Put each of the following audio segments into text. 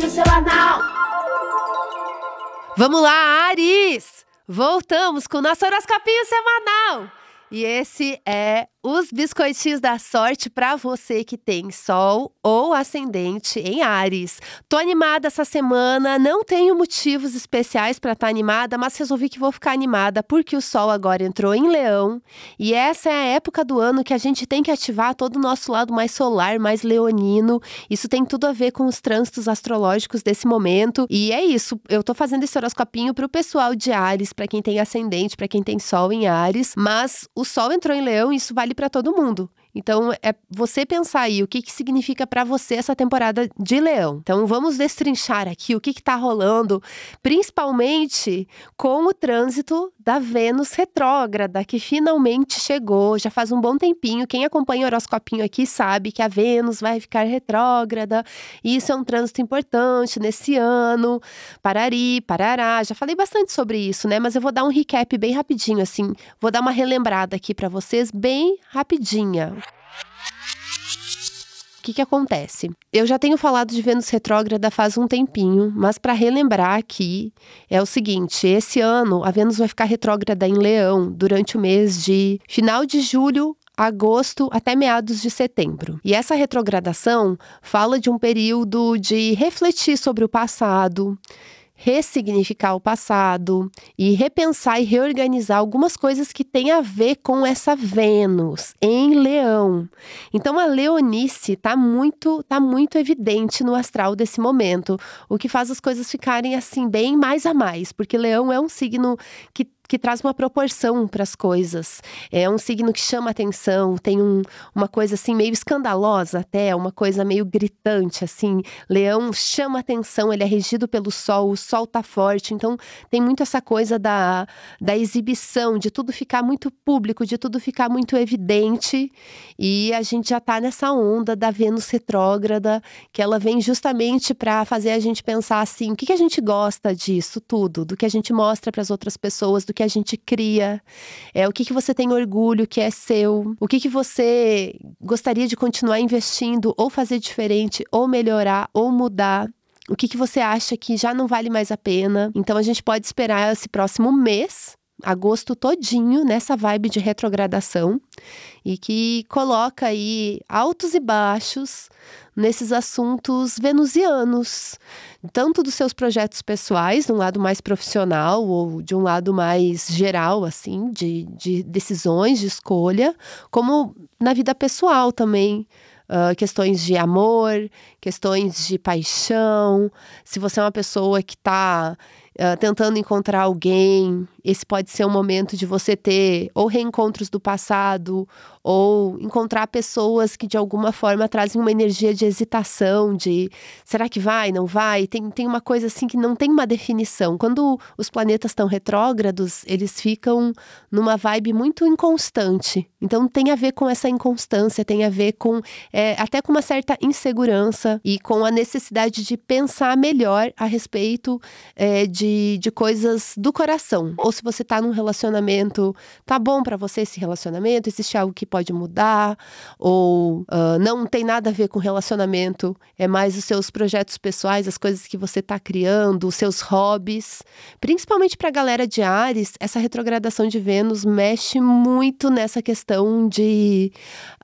semanal. Vamos lá, Ares! Voltamos com o nosso horoscopinho semanal. E esse é os biscoitinhos da sorte para você que tem sol ou ascendente em Ares. Tô animada essa semana, não tenho motivos especiais para estar tá animada, mas resolvi que vou ficar animada porque o sol agora entrou em Leão e essa é a época do ano que a gente tem que ativar todo o nosso lado mais solar, mais leonino. Isso tem tudo a ver com os trânsitos astrológicos desse momento. E é isso, eu tô fazendo esse horoscopinho pro pessoal de Ares, para quem tem ascendente, para quem tem sol em Ares, mas o sol entrou em Leão isso vale para todo mundo. Então, é você pensar aí o que, que significa para você essa temporada de Leão. Então, vamos destrinchar aqui o que está rolando, principalmente com o trânsito da Vênus retrógrada, que finalmente chegou, já faz um bom tempinho. Quem acompanha o horoscopinho aqui sabe que a Vênus vai ficar retrógrada, e isso é um trânsito importante nesse ano. Parari, parará. Já falei bastante sobre isso, né? Mas eu vou dar um recap bem rapidinho, assim. Vou dar uma relembrada aqui para vocês, bem rapidinha. O que, que acontece? Eu já tenho falado de Vênus retrógrada faz um tempinho, mas para relembrar aqui é o seguinte: esse ano a Vênus vai ficar retrógrada em Leão durante o mês de final de julho agosto até meados de setembro. E essa retrogradação fala de um período de refletir sobre o passado, ressignificar o passado e repensar e reorganizar algumas coisas que têm a ver com essa Vênus em Leão. Então a leonice está muito, tá muito evidente no astral desse momento, o que faz as coisas ficarem assim bem mais a mais, porque Leão é um signo que que traz uma proporção para as coisas. É um signo que chama atenção, tem um, uma coisa assim meio escandalosa até, uma coisa meio gritante assim. Leão chama atenção, ele é regido pelo sol, o sol tá forte, então tem muito essa coisa da, da exibição, de tudo ficar muito público, de tudo ficar muito evidente. E a gente já tá nessa onda da Vênus retrógrada, que ela vem justamente para fazer a gente pensar assim, o que, que a gente gosta disso tudo, do que a gente mostra para as outras pessoas, do que que a gente cria, é o que, que você tem orgulho que é seu, o que, que você gostaria de continuar investindo ou fazer diferente, ou melhorar, ou mudar. O que, que você acha que já não vale mais a pena? Então a gente pode esperar esse próximo mês agosto todinho nessa vibe de retrogradação e que coloca aí altos e baixos nesses assuntos venusianos, tanto dos seus projetos pessoais, de um lado mais profissional ou de um lado mais geral, assim, de, de decisões, de escolha, como na vida pessoal também. Uh, questões de amor, questões de paixão, se você é uma pessoa que está uh, tentando encontrar alguém, esse pode ser um momento de você ter ou reencontros do passado ou encontrar pessoas que de alguma forma trazem uma energia de hesitação, de será que vai, não vai? Tem, tem uma coisa assim que não tem uma definição. Quando os planetas estão retrógrados, eles ficam numa vibe muito inconstante. Então tem a ver com essa inconstância, tem a ver com é, até com uma certa insegurança e com a necessidade de pensar melhor a respeito é, de, de coisas do coração. Ou se você está num relacionamento, tá bom para você esse relacionamento? Existe algo que pode mudar? Ou uh, não tem nada a ver com relacionamento? É mais os seus projetos pessoais, as coisas que você está criando, os seus hobbies. Principalmente para a galera de Ares, essa retrogradação de Vênus mexe muito nessa questão de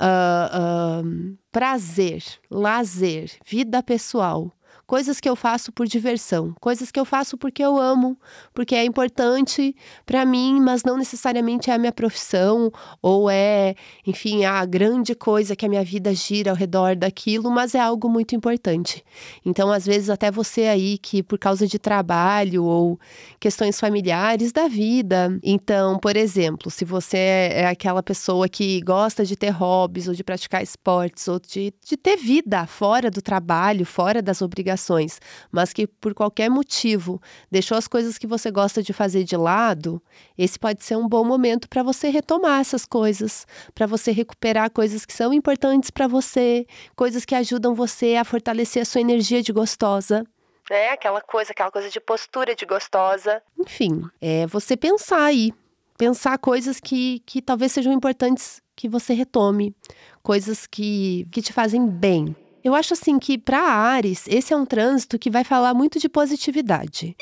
uh, uh, prazer, lazer, vida pessoal coisas que eu faço por diversão, coisas que eu faço porque eu amo, porque é importante para mim, mas não necessariamente é a minha profissão ou é, enfim, a grande coisa que a minha vida gira ao redor daquilo, mas é algo muito importante. Então, às vezes até você aí que por causa de trabalho ou questões familiares da vida, então, por exemplo, se você é aquela pessoa que gosta de ter hobbies ou de praticar esportes ou de, de ter vida fora do trabalho, fora das obrigações obrigações, mas que por qualquer motivo deixou as coisas que você gosta de fazer de lado, esse pode ser um bom momento para você retomar essas coisas, para você recuperar coisas que são importantes para você, coisas que ajudam você a fortalecer a sua energia de gostosa né? Aquela coisa, aquela coisa de postura de gostosa. Enfim, é você pensar aí, pensar coisas que, que talvez sejam importantes que você retome, coisas que, que te fazem bem. Eu acho assim que para Ares, esse é um trânsito que vai falar muito de positividade.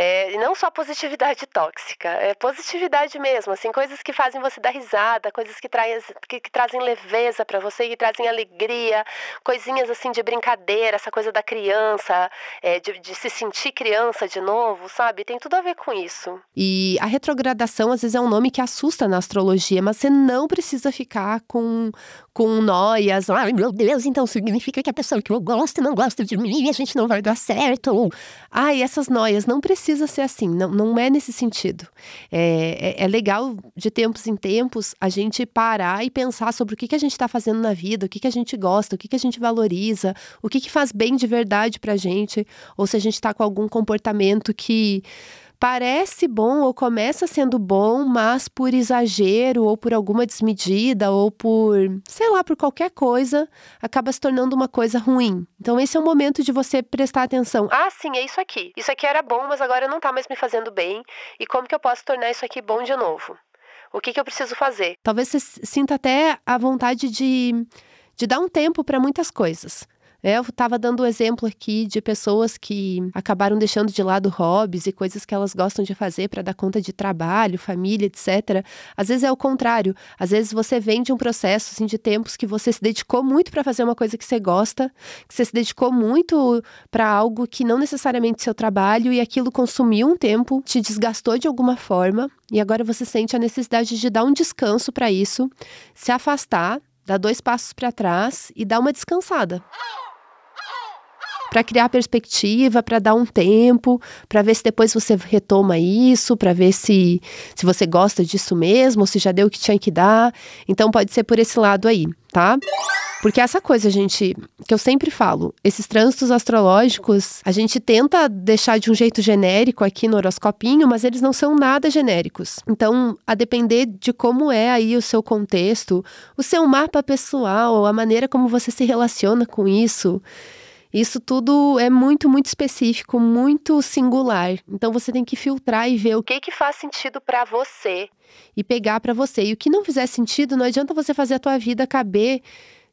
É, não só positividade tóxica, é positividade mesmo, assim, coisas que fazem você dar risada, coisas que, que, que trazem leveza para você, que trazem alegria, coisinhas assim de brincadeira, essa coisa da criança, é, de, de, se sentir criança de novo, sabe? Tem tudo a ver com isso. E a retrogradação, às vezes, é um nome que assusta na astrologia, mas você não precisa ficar com, com noias. Ai, meu Deus, então significa que a pessoa que eu gosto não gosta de mim e a gente não vai dar certo. Ai, essas noias não precisam precisa ser assim, não, não é nesse sentido. É, é, é legal, de tempos em tempos, a gente parar e pensar sobre o que, que a gente está fazendo na vida, o que, que a gente gosta, o que, que a gente valoriza, o que, que faz bem de verdade pra gente, ou se a gente está com algum comportamento que parece bom ou começa sendo bom, mas por exagero ou por alguma desmedida ou por, sei lá, por qualquer coisa, acaba se tornando uma coisa ruim. Então esse é o momento de você prestar atenção. Ah, sim, é isso aqui. Isso aqui era bom, mas agora não tá mais me fazendo bem. E como que eu posso tornar isso aqui bom de novo? O que, que eu preciso fazer? Talvez você sinta até a vontade de, de dar um tempo para muitas coisas. É, eu estava dando o exemplo aqui de pessoas que acabaram deixando de lado hobbies e coisas que elas gostam de fazer para dar conta de trabalho, família, etc. Às vezes é o contrário. Às vezes você vem de um processo assim, de tempos que você se dedicou muito para fazer uma coisa que você gosta, que você se dedicou muito para algo que não necessariamente seu trabalho e aquilo consumiu um tempo, te desgastou de alguma forma e agora você sente a necessidade de dar um descanso para isso, se afastar, dar dois passos para trás e dar uma descansada para criar perspectiva, para dar um tempo, para ver se depois você retoma isso, para ver se, se você gosta disso mesmo, se já deu o que tinha que dar. Então pode ser por esse lado aí, tá? Porque essa coisa, gente, que eu sempre falo, esses trânsitos astrológicos, a gente tenta deixar de um jeito genérico aqui no horoscopinho, mas eles não são nada genéricos. Então, a depender de como é aí o seu contexto, o seu mapa pessoal, a maneira como você se relaciona com isso, isso tudo é muito, muito específico, muito singular. Então você tem que filtrar e ver o que que faz sentido para você e pegar para você. E o que não fizer sentido, não adianta você fazer a tua vida caber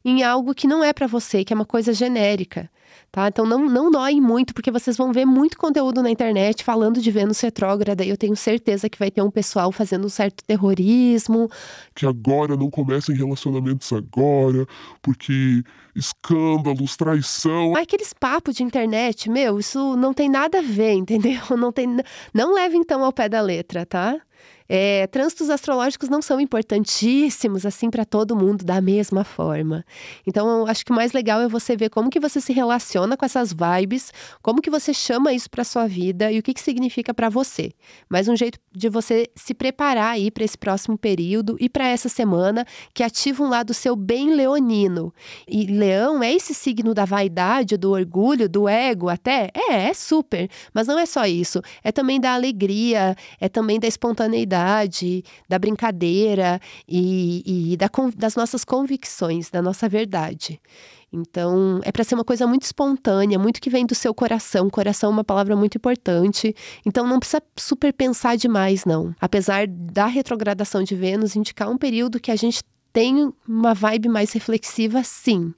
em algo que não é para você, que é uma coisa genérica tá? Então não, não noem muito, porque vocês vão ver muito conteúdo na internet falando de Vênus retrógrada e eu tenho certeza que vai ter um pessoal fazendo um certo terrorismo. Que agora não comecem relacionamentos agora, porque escândalos, traição. Aqueles papos de internet, meu, isso não tem nada a ver, entendeu? Não tem. Não leve então ao pé da letra, tá? É, trânsitos astrológicos não são importantíssimos assim para todo mundo da mesma forma. Então, acho que o mais legal é você ver como que você se relaciona com essas vibes, como que você chama isso para sua vida e o que que significa para você. Mas um jeito de você se preparar aí para esse próximo período e para essa semana que ativa um lado seu bem leonino. E Leão é esse signo da vaidade, do orgulho, do ego até? É, é super. Mas não é só isso. É também da alegria, é também da espontaneidade da brincadeira e, e da, das nossas convicções, da nossa verdade. Então, é para ser uma coisa muito espontânea, muito que vem do seu coração. Coração é uma palavra muito importante. Então, não precisa super pensar demais, não. Apesar da retrogradação de Vênus indicar um período que a gente tem uma vibe mais reflexiva, sim.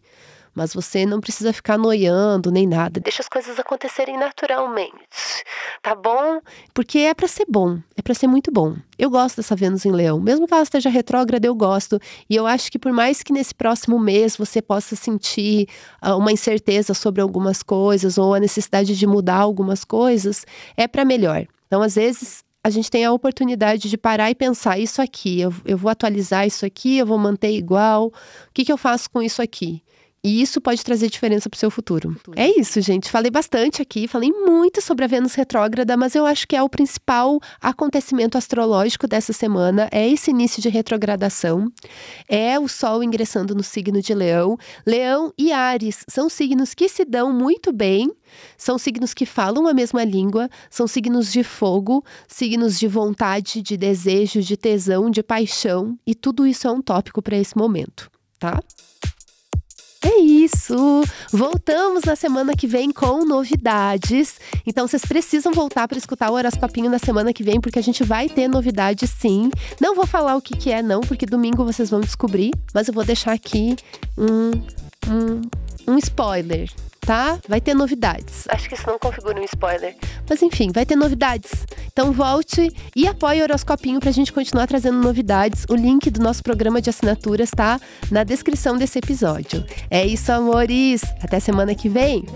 Mas você não precisa ficar noiando nem nada. Deixa as coisas acontecerem naturalmente, tá bom? Porque é para ser bom, é para ser muito bom. Eu gosto dessa Vênus em Leão, mesmo que ela esteja retrógrada, eu gosto. E eu acho que por mais que nesse próximo mês você possa sentir uh, uma incerteza sobre algumas coisas ou a necessidade de mudar algumas coisas, é para melhor. Então, às vezes, a gente tem a oportunidade de parar e pensar: isso aqui, eu, eu vou atualizar isso aqui, eu vou manter igual, o que, que eu faço com isso aqui? E isso pode trazer diferença para o seu futuro. É isso, gente. Falei bastante aqui, falei muito sobre a Vênus retrógrada, mas eu acho que é o principal acontecimento astrológico dessa semana. É esse início de retrogradação. É o Sol ingressando no signo de Leão. Leão e Ares são signos que se dão muito bem. São signos que falam a mesma língua, são signos de fogo, signos de vontade, de desejo, de tesão, de paixão, e tudo isso é um tópico para esse momento, tá? É isso! Voltamos na semana que vem com novidades. Então vocês precisam voltar para escutar o Horoscopinho na semana que vem, porque a gente vai ter novidades sim. Não vou falar o que, que é, não, porque domingo vocês vão descobrir, mas eu vou deixar aqui um, um um spoiler, tá? Vai ter novidades. Acho que isso não configura um spoiler. Mas enfim, vai ter novidades. Então volte e apoie o Horoscopinho pra gente continuar trazendo novidades. O link do nosso programa de assinaturas tá na descrição desse episódio. É isso, amores. Até semana que vem.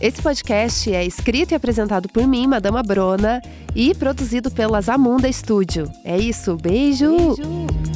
Esse podcast é escrito e apresentado por mim, Madama Brona, e produzido pela Zamunda Studio. É isso, beijo. beijo.